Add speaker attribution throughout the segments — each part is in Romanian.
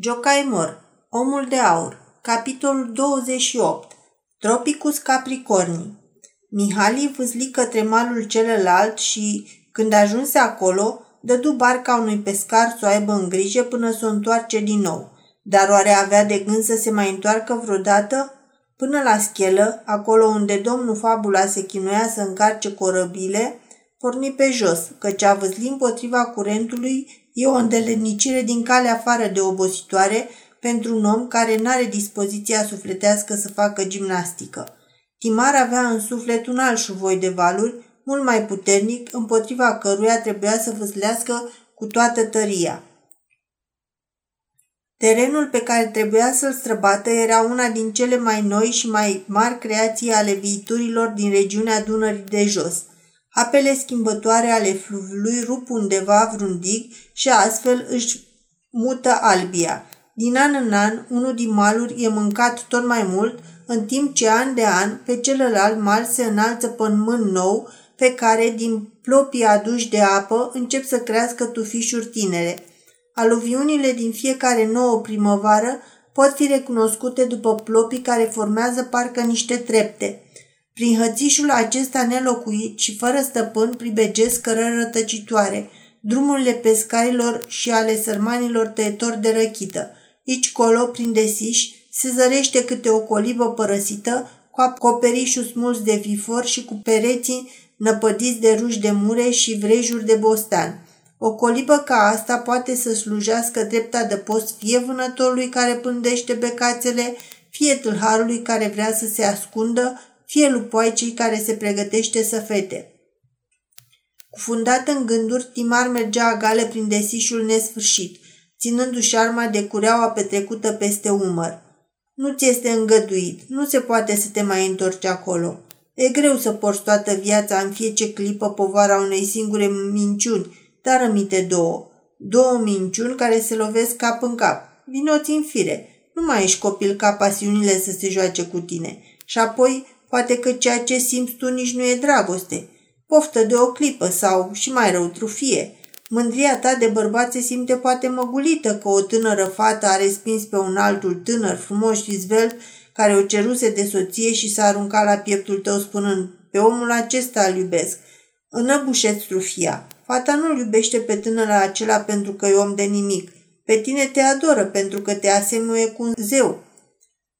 Speaker 1: Jocaimor, Omul de Aur, capitolul 28, Tropicus Capricorni. Mihali vâzli către malul celălalt și, când ajunse acolo, dădu barca unui pescar să o aibă în grijă până să o întoarce din nou. Dar oare avea de gând să se mai întoarcă vreodată? Până la schelă, acolo unde domnul Fabula se chinuia să încarce corăbile, porni pe jos, căci a văzli împotriva curentului E o îndelenicire din calea afară de obositoare pentru un om care n-are dispoziția sufletească să facă gimnastică. Timar avea în suflet un alt șuvoi de valuri, mult mai puternic, împotriva căruia trebuia să vâslească cu toată tăria. Terenul pe care trebuia să-l străbată era una din cele mai noi și mai mari creații ale viiturilor din regiunea Dunării de jos – Apele schimbătoare ale fluviului rup undeva vreun dig și astfel își mută albia. Din an în an, unul din maluri e mâncat tot mai mult, în timp ce an de an, pe celălalt mal se înalță pământ nou, pe care, din plopii aduși de apă, încep să crească tufișuri tinere. Aluviunile din fiecare nouă primăvară pot fi recunoscute după plopii care formează parcă niște trepte – prin hățișul acesta nelocuit și fără stăpân pribegesc cărări rătăcitoare, drumurile pescarilor și ale sărmanilor tăietori de răchită. Aici colo, prin desiș, se zărește câte o colibă părăsită, cu acoperișul smuls de vifor și cu pereții năpădiți de ruși de mure și vrejuri de bostan. O colibă ca asta poate să slujească drepta de post fie vânătorului care pândește becațele, fie tâlharului care vrea să se ascundă fie lupoaicii care se pregătește să fete. Cufundat în gânduri, Timar mergea agale prin desișul nesfârșit, ținându-și arma de cureaua petrecută peste umăr. Nu ți este îngăduit, nu se poate să te mai întorci acolo. E greu să porți toată viața în fiecare clipă povara unei singure minciuni, dar rămite două. Două minciuni care se lovesc cap în cap. Vinoți în fire. Nu mai ești copil ca pasiunile să se joace cu tine. Și apoi Poate că ceea ce simți tu nici nu e dragoste. Poftă de o clipă sau, și mai rău, trufie. Mândria ta de bărbat se simte poate măgulită că o tânără fată a respins pe un altul tânăr, frumos și zvelt, care o ceruse de soție și s-a aruncat la pieptul tău spunând, pe omul acesta îl iubesc. Înăbușeți trufia. Fata nu-l iubește pe tânărul acela pentru că e om de nimic. Pe tine te adoră pentru că te asemuie cu un zeu.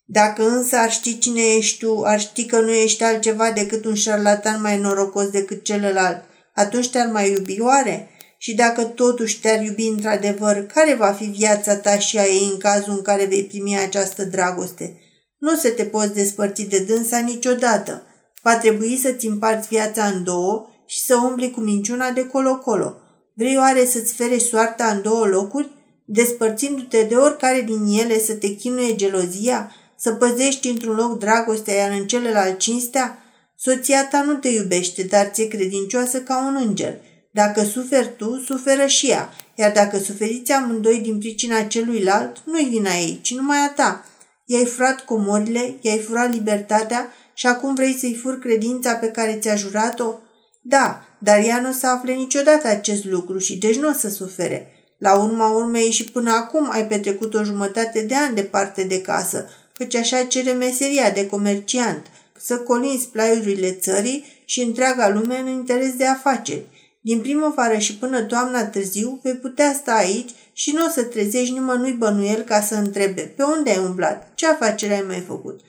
Speaker 1: Dacă însă ar ști cine ești tu, ar ști că nu ești altceva decât un șarlatan mai norocos decât celălalt, atunci te-ar mai iubi oare? Și dacă totuși te-ar iubi într-adevăr, care va fi viața ta și a ei în cazul în care vei primi această dragoste? Nu se te poți despărți de dânsa niciodată. Va trebui să-ți împarți viața în două și să umbli cu minciuna de colo-colo. Vrei oare să-ți fere soarta în două locuri, despărțindu-te de oricare din ele să te chinuie gelozia, să păzești într-un loc dragostea, iar în celălalt cinstea? Soția ta nu te iubește, dar ți-e credincioasă ca un înger. Dacă suferi tu, suferă și ea, iar dacă suferiți amândoi din pricina celuilalt, nu-i vina ei, ci numai a ta. I-ai furat comorile, i-ai furat libertatea și acum vrei să-i furi credința pe care ți-a jurat-o? Da, dar ea nu o să afle niciodată acest lucru și deci nu o să sufere. La urma urmei și până acum ai petrecut o jumătate de ani departe de casă, căci așa cere meseria de comerciant, să colinzi plaiurile țării și întreaga lume în interes de afaceri. Din primăvară și până toamna târziu vei putea sta aici și nu o să trezești nimănui bănuiel ca să întrebe pe unde ai umblat, ce afacere ai mai făcut.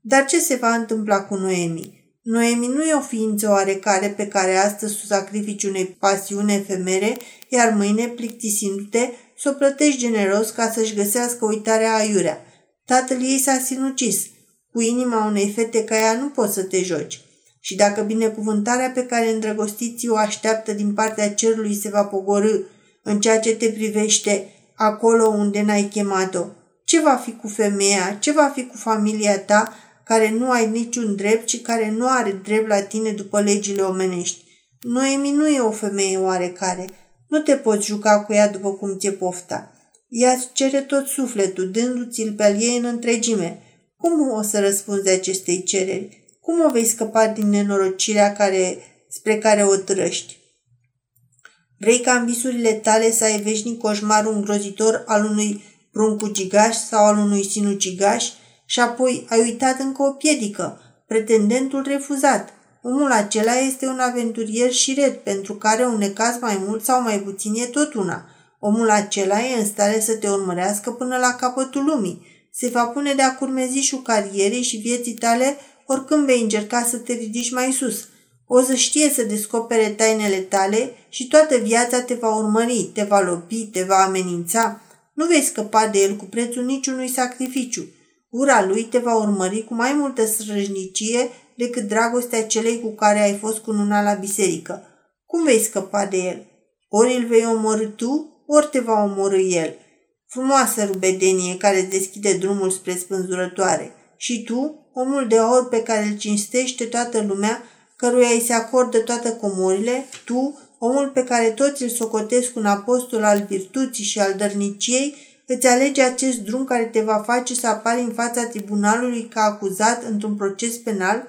Speaker 1: Dar ce se va întâmpla cu Noemi? Noemi nu e o ființă oarecare pe care astăzi o sacrifici unei pasiune efemere, iar mâine, plictisindu-te, să o plătești generos ca să-și găsească uitarea aiurea. Tatăl ei s-a sinucis. Cu inima unei fete ca ea nu poți să te joci. Și dacă binecuvântarea pe care îndrăgostiții o așteaptă din partea cerului se va pogorâ în ceea ce te privește acolo unde n-ai chemat-o, ce va fi cu femeia, ce va fi cu familia ta care nu ai niciun drept și care nu are drept la tine după legile omenești? Noemi nu e o femeie oarecare. Nu te poți juca cu ea după cum ți-e pofta. Ea îți cere tot sufletul, dându-ți-l pe al ei în întregime. Cum o să răspunzi acestei cereri? Cum o vei scăpa din nenorocirea care, spre care o trăști? Vrei ca în visurile tale să ai veșnic coșmarul îngrozitor al unui prunc ucigaș sau al unui sinucigaș și apoi ai uitat încă o piedică, pretendentul refuzat. Omul acela este un aventurier șiret, pentru care un necaz mai mult sau mai puțin e tot una. Omul acela e în stare să te urmărească până la capătul lumii. Se va pune de-a curmezișul carierei și vieții tale oricând vei încerca să te ridici mai sus. O să știe să descopere tainele tale și toată viața te va urmări, te va lopi, te va amenința. Nu vei scăpa de el cu prețul niciunui sacrificiu. Ura lui te va urmări cu mai multă străjnicie decât dragostea celei cu care ai fost cununa la biserică. Cum vei scăpa de el? Ori îl vei omorâ tu, ori te va omorâ el. Frumoasă rubedenie care îți deschide drumul spre spânzurătoare. Și tu, omul de aur pe care îl cinstește toată lumea, căruia îi se acordă toate comorile, tu, omul pe care toți îl socotesc un apostol al virtuții și al dărniciei, îți alege acest drum care te va face să apari în fața tribunalului ca acuzat într-un proces penal,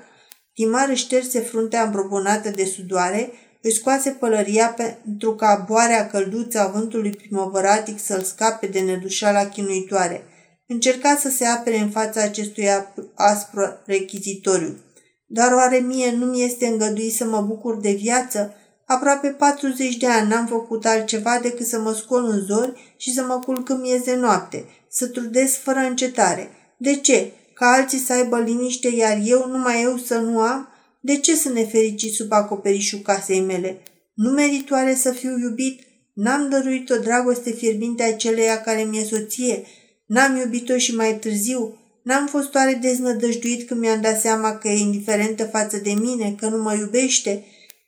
Speaker 1: Timar își șterse fruntea îmbroponată de sudoare, își scoase pălăria pentru ca boarea călduță a vântului primăvăratic să-l scape de nedușala chinuitoare. Încerca să se apere în fața acestui aspru rechizitoriu. Dar oare mie nu mi este îngăduit să mă bucur de viață? Aproape 40 de ani n-am făcut altceva decât să mă scol în zori și să mă culc în miez de noapte, să trudesc fără încetare. De ce? Ca alții să aibă liniște, iar eu, numai eu să nu am? De ce să ne ferici sub acoperișul casei mele? Nu meritoare să fiu iubit? N-am dăruit o dragoste fierbinte aceleia care mi-e soție? N-am iubit-o și mai târziu? N-am fost oare deznădăjduit când mi-am dat seama că e indiferentă față de mine, că nu mă iubește?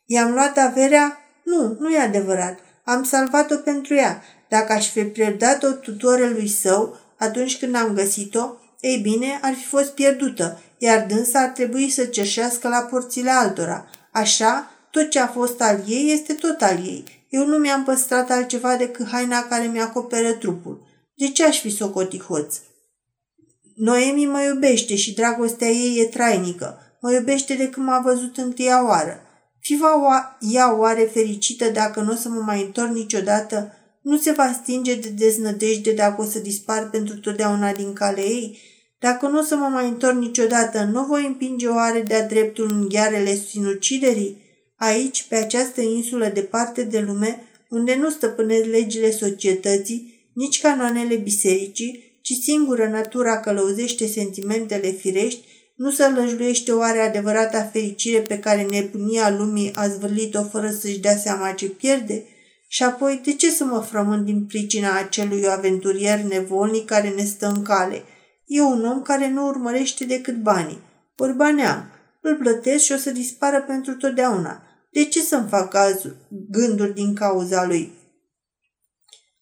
Speaker 1: I-am luat averea? Nu, nu e adevărat. Am salvat-o pentru ea. Dacă aș fi predat-o tutorelui său atunci când am găsit-o, ei bine, ar fi fost pierdută, iar dânsa ar trebui să cerșească la porțile altora. Așa, tot ce a fost al ei este tot al ei. Eu nu mi-am păstrat altceva decât haina care mi-acoperă trupul. De ce aș fi socotit hoț? Noemi mă iubește și dragostea ei e trainică. Mă iubește de când m-a văzut întâia oară. Fi va ea oare fericită dacă nu o să mă mai întorc niciodată? Nu se va stinge de deznădejde dacă o să dispar pentru totdeauna din cale ei? Dacă nu o să mă mai întorc niciodată, nu voi împinge oare de-a dreptul în ghearele sinuciderii? Aici, pe această insulă departe de lume, unde nu stăpânesc legile societății, nici canoanele bisericii, ci singură natura călăuzește sentimentele firești, nu se lăjluiește oare adevărata fericire pe care nebunia lumii a zvârlit-o fără să-și dea seama ce pierde? Și apoi, de ce să mă frământ din pricina acelui aventurier nevolnic care ne stă în cale? E un om care nu urmărește decât banii. Ori bani am. Îl plătesc și o să dispară pentru totdeauna. De ce să-mi fac cazul, gânduri din cauza lui?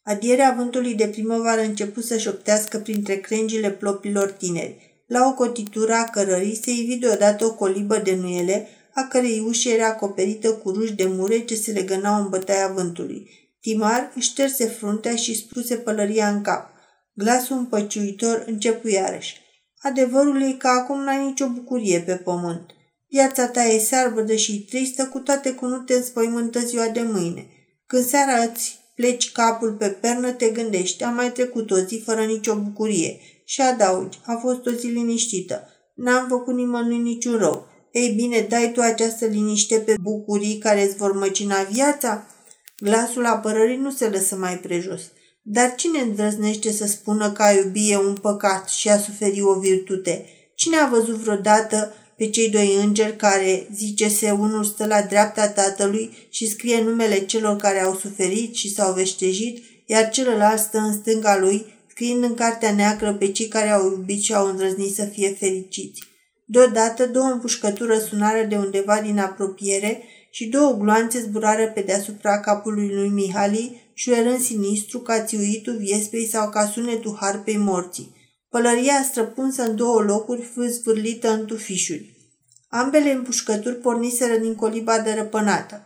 Speaker 1: Adierea vântului de primăvară început să șoptească printre crengile plopilor tineri. La o cotitură a cărării se ivi deodată o colibă de nuiele, a cărei ușă era acoperită cu ruși de mure ce se legănau în bătaia vântului. Timar își șterse fruntea și spuse pălăria în cap. Glasul împăciuitor începu iarăși. Adevărul e că acum n-ai nicio bucurie pe pământ. Viața ta e searbădă și tristă, cu toate că nu te înspăimântă ziua de mâine. Când seara îți pleci capul pe pernă, te gândești, am mai trecut o zi fără nicio bucurie și adaugi, a fost o zi liniștită. N-am făcut nimănui niciun rău. Ei bine, dai tu această liniște pe bucurii care îți vor măcina viața? Glasul apărării nu se lăsă mai prejos. Dar cine îndrăznește să spună că a iubi e un păcat și a suferi o virtute? Cine a văzut vreodată pe cei doi îngeri care, zice se, unul stă la dreapta tatălui și scrie numele celor care au suferit și s-au veștejit, iar celălalt stă în stânga lui scriind în cartea neagră pe cei care au iubit și au îndrăznit să fie fericiți. Deodată două împușcături răsunară de undeva din apropiere și două gloanțe zburară pe deasupra capului lui Mihali, șuierând sinistru ca țiuitul viespei sau ca sunetul harpei morții. Pălăria străpunsă în două locuri fu zvârlită în tufișuri. Ambele împușcături porniseră din coliba de răpânată.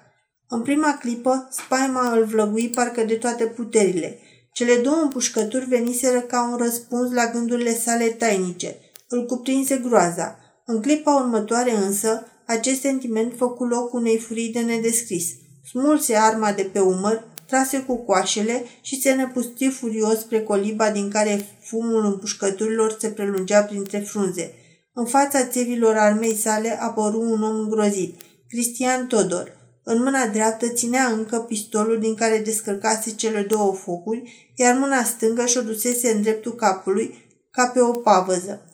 Speaker 1: În prima clipă, spaima îl vlăgui parcă de toate puterile – cele două împușcături veniseră ca un răspuns la gândurile sale tainice. Îl cuprinse groaza. În clipa următoare însă, acest sentiment făcu loc unei furii de nedescris. Smulse arma de pe umăr, trase cu coașele și se năpusti furios spre coliba din care fumul împușcăturilor se prelungea printre frunze. În fața țevilor armei sale apăru un om îngrozit, Cristian Todor. În mâna dreaptă ținea încă pistolul din care descărcase cele două focuri, iar mâna stângă și-o dusese în dreptul capului, ca pe o pavăză.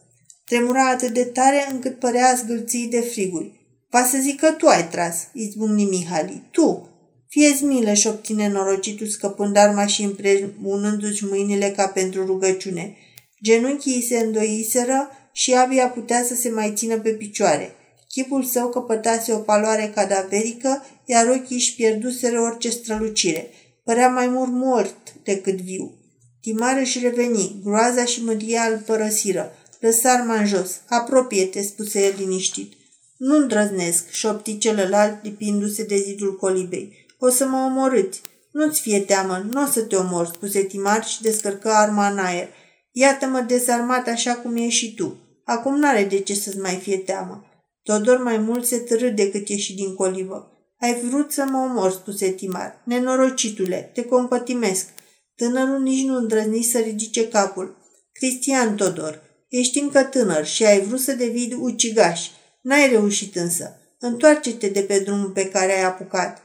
Speaker 1: Tremura atât de tare încât părea zgâlții de friguri. Va să zic că tu ai tras, izbucni Mihali. Tu! Fie-ți milă, șopti nenorocitul scăpând arma și împreunându-și mâinile ca pentru rugăciune. Genunchii se îndoiseră și abia putea să se mai țină pe picioare. Chipul său căpătase o paloare cadaverică, iar ochii își pierduseră orice strălucire. Părea mai mult mort decât viu. Timar își reveni, groaza și mândria îl părăsiră. Lăsa arma în jos. Apropie-te, spuse el liniștit. Nu îndrăznesc, șopti celălalt lipindu-se de zidul colibei. O să mă omorâți. Nu-ți fie teamă, nu o să te omor, spuse Timar și descărcă arma în aer. Iată-mă dezarmat așa cum e și tu. Acum n-are de ce să-ți mai fie teamă. Todor mai mult se târâ decât ieși din colivă. Ai vrut să mă omor, spuse Timar. Nenorocitule, te compătimesc. Tânărul nici nu îndrăzni să ridice capul. Cristian Todor, ești încă tânăr și ai vrut să devii ucigaș. N-ai reușit însă. Întoarce-te de pe drumul pe care ai apucat.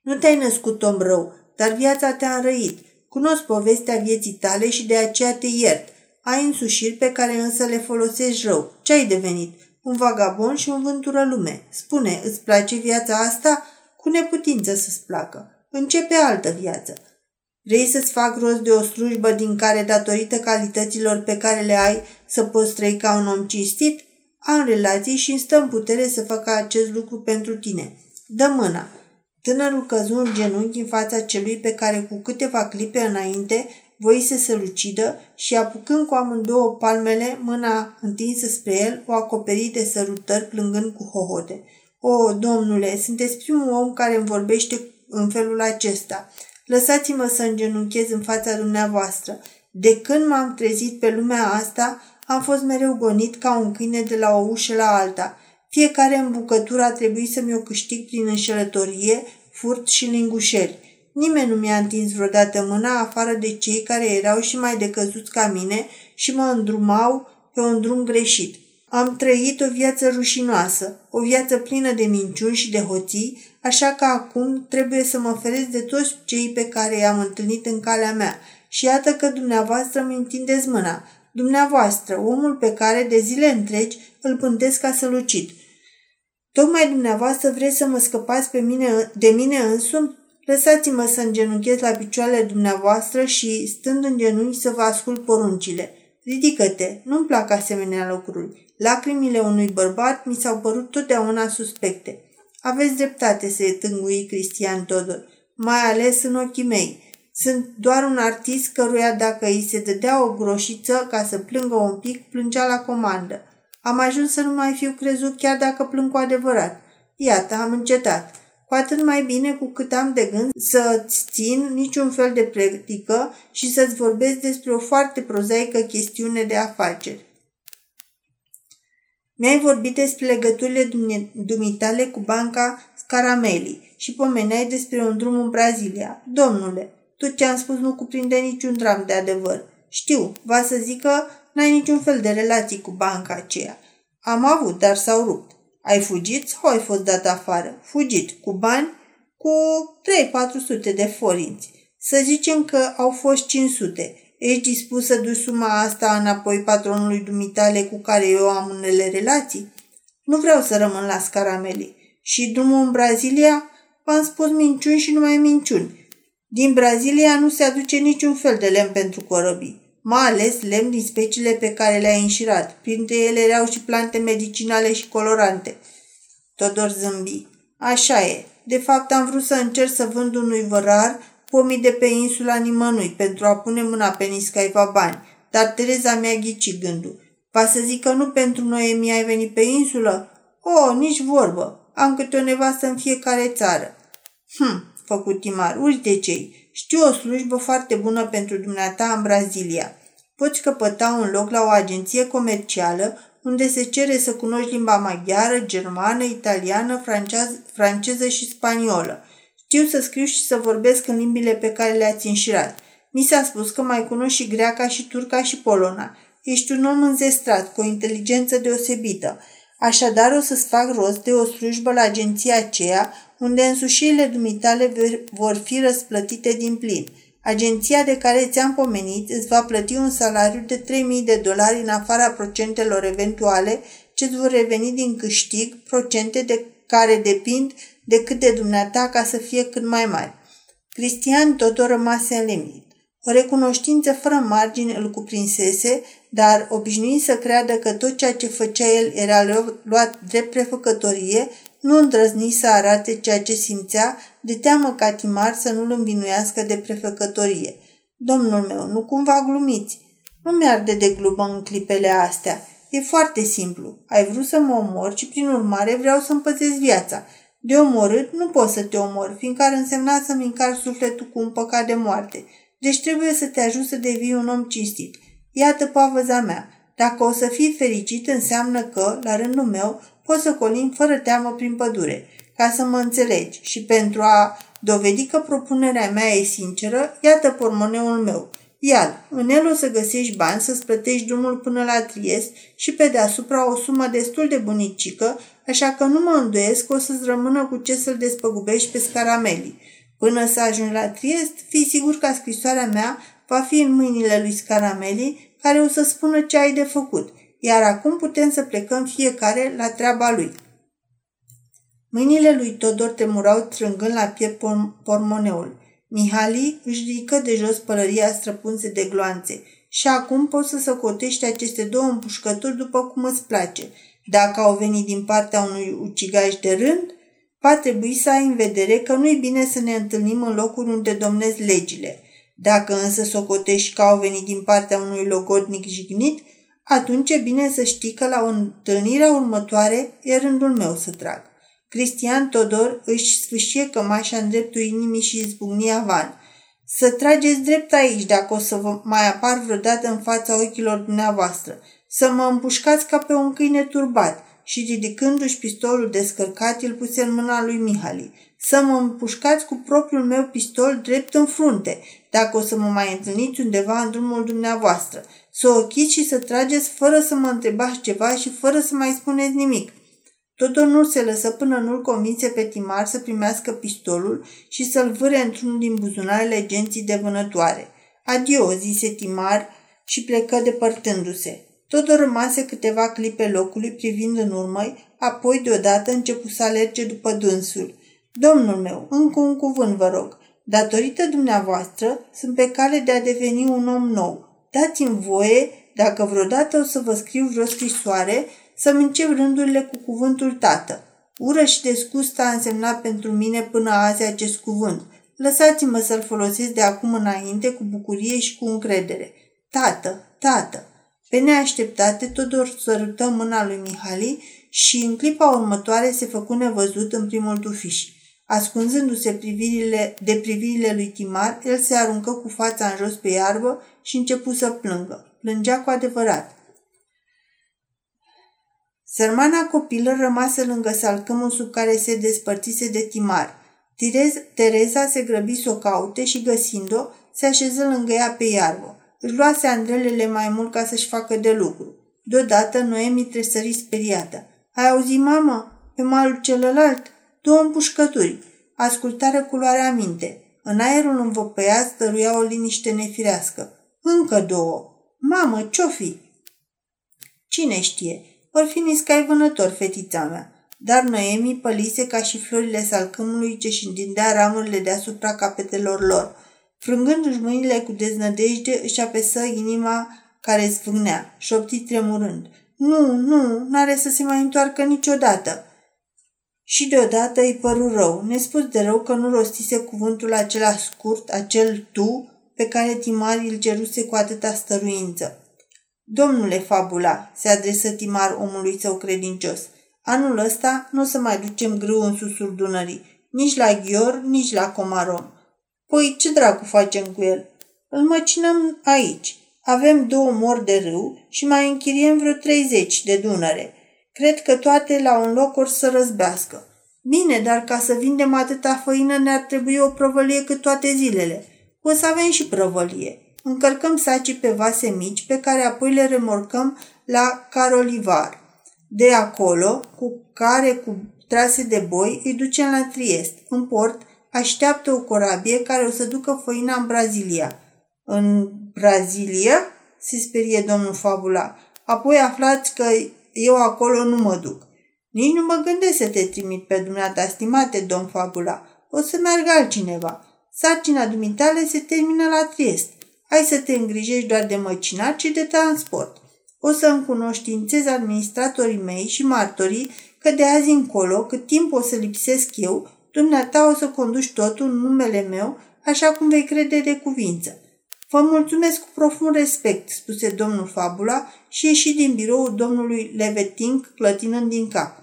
Speaker 1: Nu te-ai născut om rău, dar viața te-a înrăit. Cunosc povestea vieții tale și de aceea te iert. Ai însușiri pe care însă le folosești rău. Ce ai devenit? Un vagabond și un vântură lume. Spune, îți place viața asta? Cu neputință să-ți placă. Începe altă viață. Vrei să-ți fac rost de o slujbă din care, datorită calităților pe care le ai, să poți trăi ca un om cinstit? Am relații și îmi stă în putere să fac acest lucru pentru tine. Dă mâna. Tânărul căzu în genunchi în fața celui pe care cu câteva clipe înainte voise să-l ucidă și apucând cu amândouă palmele mâna întinsă spre el, o acoperi de sărutări plângând cu hohote. O, domnule, sunteți primul om care îmi vorbește în felul acesta. Lăsați-mă să îngenunchez în fața dumneavoastră. De când m-am trezit pe lumea asta, am fost mereu gonit ca un câine de la o ușă la alta. Fiecare în bucătură a trebuit să mi-o câștig prin înșelătorie, furt și lingușeri. Nimeni nu mi-a întins vreodată mâna afară de cei care erau și mai decăzuți ca mine și mă îndrumau pe un drum greșit. Am trăit o viață rușinoasă, o viață plină de minciuni și de hoții, așa că acum trebuie să mă feresc de toți cei pe care i-am întâlnit în calea mea. Și iată că dumneavoastră mi întindeți mâna. Dumneavoastră, omul pe care de zile întregi îl pântesc ca să-l ucid. Tocmai dumneavoastră vreți să mă scăpați pe mine, de mine însumi? Lăsați-mă să îngenunchez la picioarele dumneavoastră și, stând în genunchi, să vă ascult poruncile. Ridică-te, nu-mi plac asemenea lucruri. Lacrimile unui bărbat mi s-au părut totdeauna suspecte. Aveți dreptate, se tângui Cristian Todor, mai ales în ochii mei. Sunt doar un artist căruia dacă îi se dădea o groșiță ca să plângă un pic, plângea la comandă. Am ajuns să nu mai fiu crezut chiar dacă plâng cu adevărat. Iată, am încetat. Cu atât mai bine cu cât am de gând să-ți țin niciun fel de practică și să-ți vorbesc despre o foarte prozaică chestiune de afaceri. Mi-ai vorbit despre legăturile dumitale cu banca Scarameli și pomeneai despre un drum în Brazilia. Domnule, tot ce am spus nu cuprinde niciun dram de adevăr. Știu, va să zic că n-ai niciun fel de relații cu banca aceea. Am avut, dar s-au rupt. Ai fugit sau ai fost dat afară? Fugit. Cu bani? Cu 3-400 de forinți. Să zicem că au fost 500. Ești dispus să duci suma asta înapoi patronului dumitale cu care eu am unele relații? Nu vreau să rămân la scarameli. Și drumul în Brazilia? V-am spus minciuni și numai minciuni. Din Brazilia nu se aduce niciun fel de lemn pentru corăbii, mai ales lemn din speciile pe care le-ai înșirat. Printre ele erau și plante medicinale și colorante. Todor zâmbi. Așa e. De fapt, am vrut să încerc să vând unui vărar pomii de pe insula nimănui pentru a pune mâna pe niscaiva bani, dar Tereza mi-a ghicit gândul. Va să zic că nu pentru noi mi ai venit pe insulă? O, nici vorbă. Am câte o nevastă în fiecare țară. Hm, făcut Timar, uite cei. Știu o slujbă foarte bună pentru dumneata în Brazilia. Poți căpăta un loc la o agenție comercială unde se cere să cunoști limba maghiară, germană, italiană, franceză și spaniolă. Știu să scriu și să vorbesc în limbile pe care le-ați înșirat. Mi s-a spus că mai cunosc și greaca și turca și polona. Ești un om înzestrat, cu o inteligență deosebită. Așadar o să-ți fac rost de o slujbă la agenția aceea, unde însușirile dumitale vor fi răsplătite din plin. Agenția de care ți-am pomenit îți va plăti un salariu de 3.000 de dolari în afara procentelor eventuale ce îți vor reveni din câștig, procente de care depind de cât de dumneata ca să fie cât mai mari. Cristian Todor rămase în limit. O recunoștință fără margini îl cuprinsese, dar obișnuit să creadă că tot ceea ce făcea el era luat drept prefăcătorie, nu îndrăzni să arate ceea ce simțea, de teamă ca Timar să nu-l învinuiască de prefăcătorie. Domnul meu, nu cumva glumiți. Nu mi-arde de glumă în clipele astea. E foarte simplu. Ai vrut să mă omor și prin urmare vreau să-mi păzesc viața. De omorât nu pot să te omor, fiindcă ar însemna să-mi încar sufletul cu un păcat de moarte. Deci trebuie să te ajut să devii un om cinstit. Iată pavăza mea. Dacă o să fii fericit, înseamnă că, la rândul meu, poți să colim fără teamă prin pădure, ca să mă înțelegi. Și pentru a dovedi că propunerea mea e sinceră, iată pormoneul meu. Iar, în el o să găsești bani să-ți plătești drumul până la Triest și pe deasupra o sumă destul de bunicică, așa că nu mă îndoiesc că o să-ți rămână cu ce să-l despăgubești pe scaramelii. Până să ajungi la Triest, fii sigur că scrisoarea mea va fi în mâinile lui Scarameli, care o să spună ce ai de făcut, iar acum putem să plecăm fiecare la treaba lui. Mâinile lui Todor tremurau trângând la piept pormoneul. Mihali își ridică de jos pălăria străpunse de gloanțe și acum poți să socotești aceste două împușcături după cum îți place. Dacă au venit din partea unui ucigaș de rând, va trebui să ai în vedere că nu-i bine să ne întâlnim în locuri unde domnesc legile. Dacă însă socotești că au venit din partea unui logodnic jignit, atunci e bine să știi că la întâlnirea următoare e rândul meu să trag. Cristian Todor își sfâșie cămașa în dreptul inimii și izbucnia van. Să trageți drept aici dacă o să vă mai apar vreodată în fața ochilor dumneavoastră. Să mă împușcați ca pe un câine turbat și ridicându-și pistolul descărcat, îl puse în mâna lui Mihali. Să mă împușcați cu propriul meu pistol drept în frunte, dacă o să mă mai întâlniți undeva în drumul dumneavoastră. Să o ochiți și să trageți fără să mă întrebați ceva și fără să mai spuneți nimic. Totul nu se lăsă până nu-l convinse pe Timar să primească pistolul și să-l vâre într-unul din buzunarele genții de vânătoare. Adio, zise Timar și plecă depărtându-se. Totul rămase câteva clipe locului privind în urmă, apoi deodată începu să alerge după dânsul. Domnul meu, încă un cuvânt vă rog. Datorită dumneavoastră, sunt pe cale de a deveni un om nou. Dați-mi voie, dacă vreodată o să vă scriu vreo scrisoare, să-mi încep rândurile cu cuvântul tată. Ură și desgust a însemnat pentru mine până azi acest cuvânt. Lăsați-mă să-l folosesc de acum înainte cu bucurie și cu încredere. Tată, tată! Pe neașteptate, Todor sărută mâna lui Mihali și în clipa următoare se făcu nevăzut în primul tufiș. Ascunzându-se privirile, de privirile lui Timar, el se aruncă cu fața în jos pe iarbă și începu să plângă. Plângea cu adevărat. Sărmana copilă rămase lângă salcâmul sub care se despărțise de Timar. Tirez, Tereza se grăbi să o caute și, găsind-o, se așeză lângă ea pe iarbă. Își luase andrelele mai mult ca să-și facă de lucru. Deodată Noemi tresări speriată. Ai auzit, mamă? Pe malul celălalt? Două împușcături. Ascultare culoarea minte. În aerul învăpăiat stăruia o liniște nefirească. Încă două. Mamă, ce-o fi? Cine știe? Or fi niscai vânător, fetița mea. Dar Noemi pălise ca și florile salcâmului ce și întindea ramurile deasupra capetelor lor. Frângându-și mâinile cu deznădejde, își apesă inima care zvâgnea, șopti tremurând. Nu, nu, n-are să se mai întoarcă niciodată. Și deodată îi păru rău, nespus de rău că nu rostise cuvântul acela scurt, acel tu, pe care Timari îl ceruse cu atâta stăruință. Domnule Fabula, se adresă Timar omului său credincios, anul ăsta nu o să mai ducem grâu în susul Dunării, nici la Ghior, nici la Comarom. Păi ce dracu facem cu el? Îl măcinăm aici. Avem două mori de râu și mai închiriem vreo 30 de Dunăre. Cred că toate la un loc or să răzbească. Bine, dar ca să vindem atâta făină ne-ar trebui o prăvălie cât toate zilele. O să avem și prăvălie. Încărcăm sacii pe vase mici pe care apoi le remorcăm la Carolivar. De acolo, cu care cu trase de boi, îi ducem la Triest. În port, așteaptă o corabie care o să ducă făina în Brazilia. În Brazilia? se sperie domnul Fabula. Apoi aflați că eu acolo nu mă duc. Nici nu mă gândesc să te trimit pe dumneata, stimate domn Fabula. O să meargă altcineva. Sarcina dumitale se termină la Triest. Hai să te îngrijești doar de măcinat și de transport. O să încunoștințez administratorii mei și martorii că de azi încolo, cât timp o să lipsesc eu, dumneata o să conduci totul în numele meu, așa cum vei crede de cuvință. Vă mulțumesc cu profund respect, spuse domnul Fabula și ieși din biroul domnului Leveting, clătinând din cap.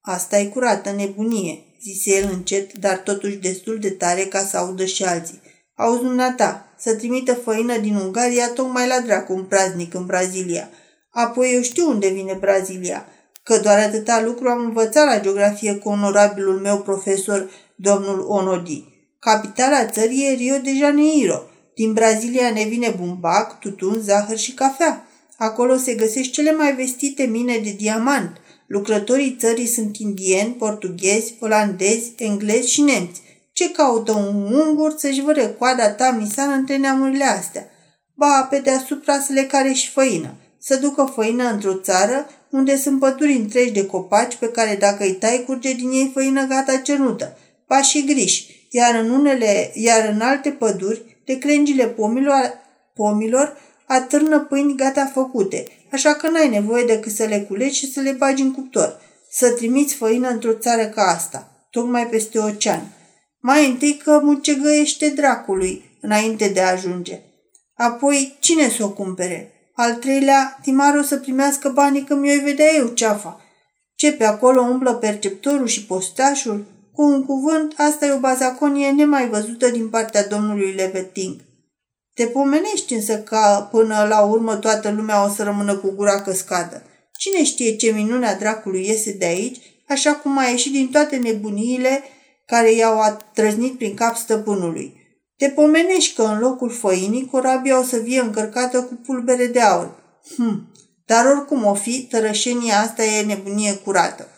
Speaker 1: Asta e curată nebunie, zise el încet, dar totuși destul de tare ca să audă și alții. Auzi dumneata, să trimită făină din Ungaria tocmai la dracu un praznic în Brazilia. Apoi eu știu unde vine Brazilia, că doar atâta lucru am învățat la geografie cu onorabilul meu profesor, domnul Onodi. Capitala țării e Rio de Janeiro. Din Brazilia ne vine bumbac, tutun, zahăr și cafea. Acolo se găsesc cele mai vestite mine de diamant. Lucrătorii țării sunt indieni, portughezi, olandezi, englezi și nemți. Ce caută un ungur să-și vâre coada tamnisană între neamurile astea? Ba, pe deasupra să le care și făină. Să ducă făină într-o țară unde sunt păduri întregi de copaci pe care dacă îi tai curge din ei făină gata cernută. Ba și griși, iar în, unele, iar în alte păduri, de crengile pomilor, pomilor atârnă pâini gata făcute, așa că n-ai nevoie decât să le culegi și să le bagi în cuptor. Să trimiți făină într-o țară ca asta, tocmai peste ocean. Mai întâi că mucegăiește dracului înainte de a ajunge. Apoi, cine să o cumpere? Al treilea, timarul să primească banii când mi-o vedea eu ceafa. Ce pe acolo umblă perceptorul și postașul? Cu un cuvânt, asta e o bazaconie nemai văzută din partea domnului Leveting. Te pomenești însă că până la urmă toată lumea o să rămână cu gura căscadă. Cine știe ce minunea dracului iese de aici, așa cum a ieșit din toate nebuniile care i-au atrăznit prin cap stăpânului. Te pomenești că în locul făinii corabia o să fie încărcată cu pulbere de aur. Hm, dar oricum o fi, tărășenia asta e nebunie curată.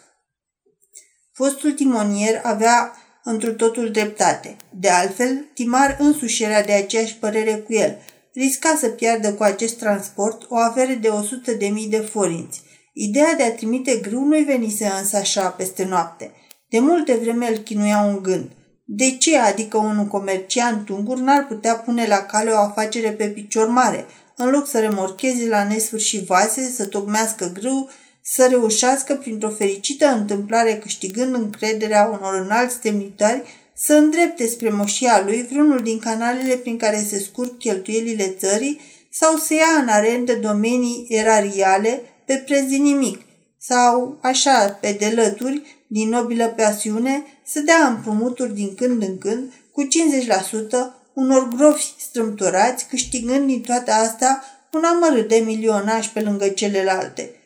Speaker 1: Fostul timonier avea întru totul dreptate. De altfel, Timar însuși era de aceeași părere cu el. Risca să piardă cu acest transport o avere de 100 de mii de forinți. Ideea de a trimite grâu nu-i venise însă așa peste noapte. De multe vreme îl chinuia un gând. De ce, adică un comerciant ungur n-ar putea pune la cale o afacere pe picior mare, în loc să remorcheze la nesfârșit vase, să tocmească grâu, să reușească printr-o fericită întâmplare câștigând încrederea unor înalți temnitari să îndrepte spre moșia lui vreunul din canalele prin care se scurg cheltuielile țării sau să ia în arendă domenii erariale pe preț de nimic sau, așa, pe delături, din nobilă pasiune, să dea împrumuturi din când în când cu 50% unor grofi strâmtorați, câștigând din toate astea un amărât de milionași pe lângă celelalte.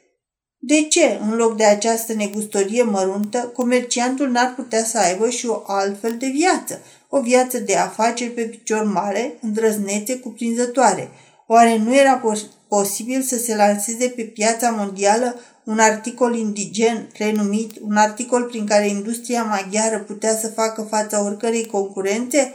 Speaker 1: De ce, în loc de această negustorie măruntă, comerciantul n-ar putea să aibă și o altfel de viață, o viață de afaceri pe picior mare, îndrăznețe, cuprinzătoare? Oare nu era posibil să se lanseze pe piața mondială un articol indigen renumit, un articol prin care industria maghiară putea să facă fața oricărei concurențe?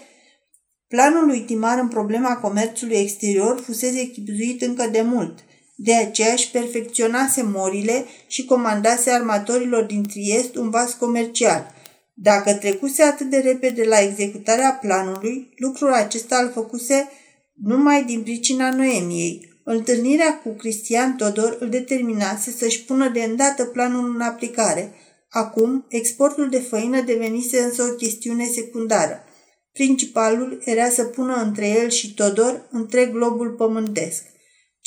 Speaker 1: Planul lui Timar în problema comerțului exterior fusese chipzuit încă de mult. De aceea își perfecționase morile și comandase armatorilor din Triest un vas comercial. Dacă trecuse atât de repede la executarea planului, lucrul acesta îl făcuse numai din pricina Noemiei, Întâlnirea cu Cristian Todor îl determinase să-și pună de îndată planul în aplicare. Acum, exportul de făină devenise însă o chestiune secundară. Principalul era să pună între el și Todor întreg globul pământesc.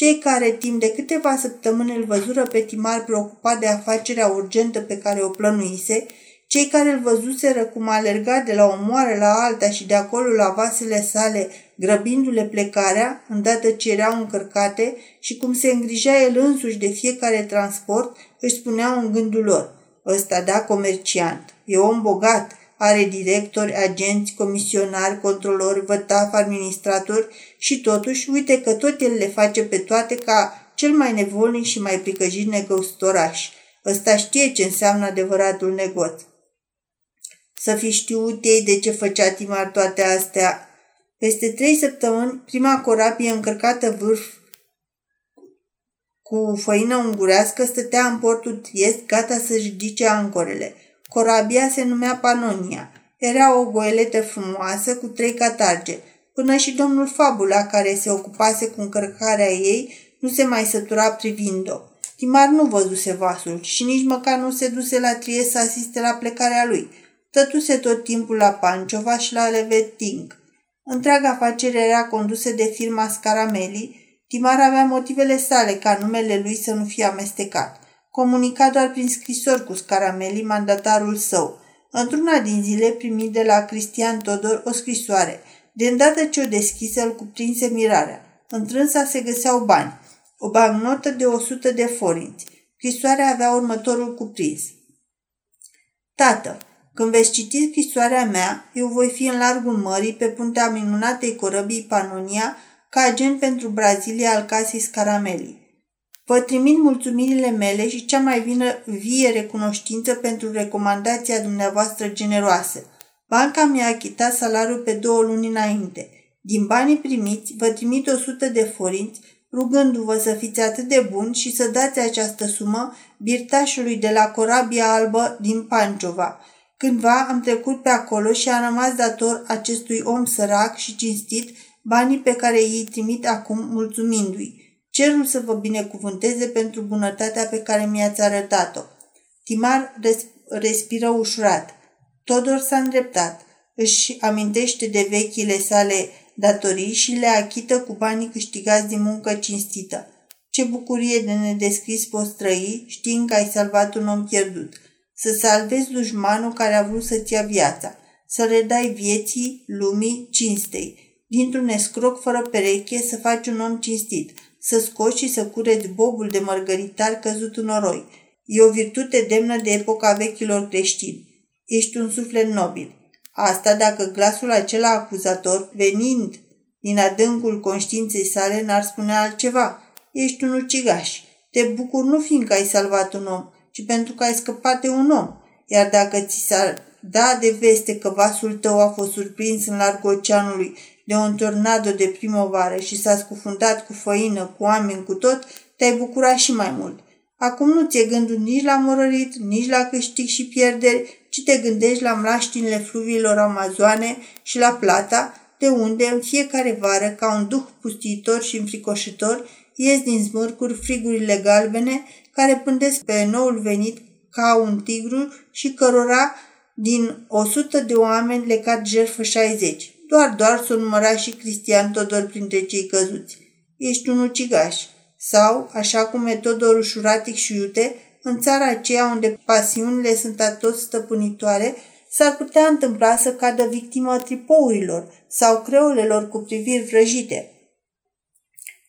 Speaker 1: Cei care timp de câteva săptămâni îl văzură pe Timar preocupat de afacerea urgentă pe care o plănuise, cei care îl văzuseră cum alerga de la o moară la alta și de acolo la vasele sale grăbindu-le plecarea, îndată ce erau încărcate și cum se îngrija el însuși de fiecare transport, își spuneau în gândul lor. Ăsta da comerciant. E om bogat, are directori, agenți, comisionari, controlori, vătaf, administratori și totuși uite că tot el le face pe toate ca cel mai nevolnic și mai pricăjit negustoraș. Ăsta știe ce înseamnă adevăratul negoț. Să fi știut ei de ce făcea Timar toate astea. Peste trei săptămâni, prima corabie încărcată vârf cu făină ungurească stătea în portul Triest, gata să-și ridice ancorele. Corabia se numea Panonia. Era o goeletă frumoasă cu trei catarge. Până și domnul Fabula, care se ocupase cu încărcarea ei, nu se mai sătura privind-o. Timar nu văzuse vasul și nici măcar nu se duse la Triest să asiste la plecarea lui. Tătuse tot timpul la Panciova și la Leveting. Întreaga afacere era condusă de firma Scarameli. Timar avea motivele sale ca numele lui să nu fie amestecat. Comunica doar prin scrisori cu Scarameli, mandatarul său. Într-una din zile primi de la Cristian Todor o scrisoare. De îndată ce o deschise, îl cuprinse mirarea. Întrânsa se găseau bani. O bagnotă de 100 de forinți. Scrisoarea avea următorul cuprins. Tată, când veți citi scrisoarea mea, eu voi fi în largul mării pe puntea minunatei corăbii Panonia ca agent pentru Brazilia al casei Scaramelli. Vă trimit mulțumirile mele și cea mai vină vie recunoștință pentru recomandația dumneavoastră generoasă. Banca mi-a achitat salariul pe două luni înainte. Din banii primiți, vă trimit 100 de forinți, rugându-vă să fiți atât de buni și să dați această sumă birtașului de la Corabia Albă din Panciova. Cândva am trecut pe acolo și am rămas dator acestui om sărac și cinstit banii pe care îi trimit acum mulțumindu-i. Cerul să vă binecuvânteze pentru bunătatea pe care mi-ați arătat-o. Timar res- respiră ușurat. Todor s-a îndreptat. Își amintește de vechile sale datorii și le achită cu banii câștigați din muncă cinstită. Ce bucurie de nedescris poți trăi știind că ai salvat un om pierdut. Să salvezi dușmanul care a vrut să-ți ia viața. Să le dai vieții, lumii, cinstei. Dintr-un escroc fără pereche să faci un om cinstit să scoți și să cureți bobul de mărgăritar căzut în noroi. E o virtute demnă de epoca vechilor creștini. Ești un suflet nobil. Asta dacă glasul acela acuzator, venind din adâncul conștiinței sale, n-ar spune altceva. Ești un ucigaș. Te bucur nu fiindcă ai salvat un om, ci pentru că ai scăpat de un om. Iar dacă ți s-ar da de veste că vasul tău a fost surprins în largul oceanului de un tornado de primăvară și s-a scufundat cu făină, cu oameni, cu tot, te-ai bucurat și mai mult. Acum nu ți-e gândul nici la morărit, nici la câștig și pierderi, ci te gândești la mlaștinile fluviilor amazoane și la plata, de unde în fiecare vară, ca un duh pustitor și înfricoșător, ies din zmârcuri frigurile galbene care pândesc pe noul venit ca un tigru și cărora din o sută de oameni le cad jertfă 60. Doar, doar s-o număra și Cristian Todor printre cei căzuți. Ești un ucigaș. Sau, așa cum e Todor ușuratic și iute, în țara aceea unde pasiunile sunt atot stăpânitoare, s-ar putea întâmpla să cadă victima tripourilor sau creolelor cu priviri vrăjite.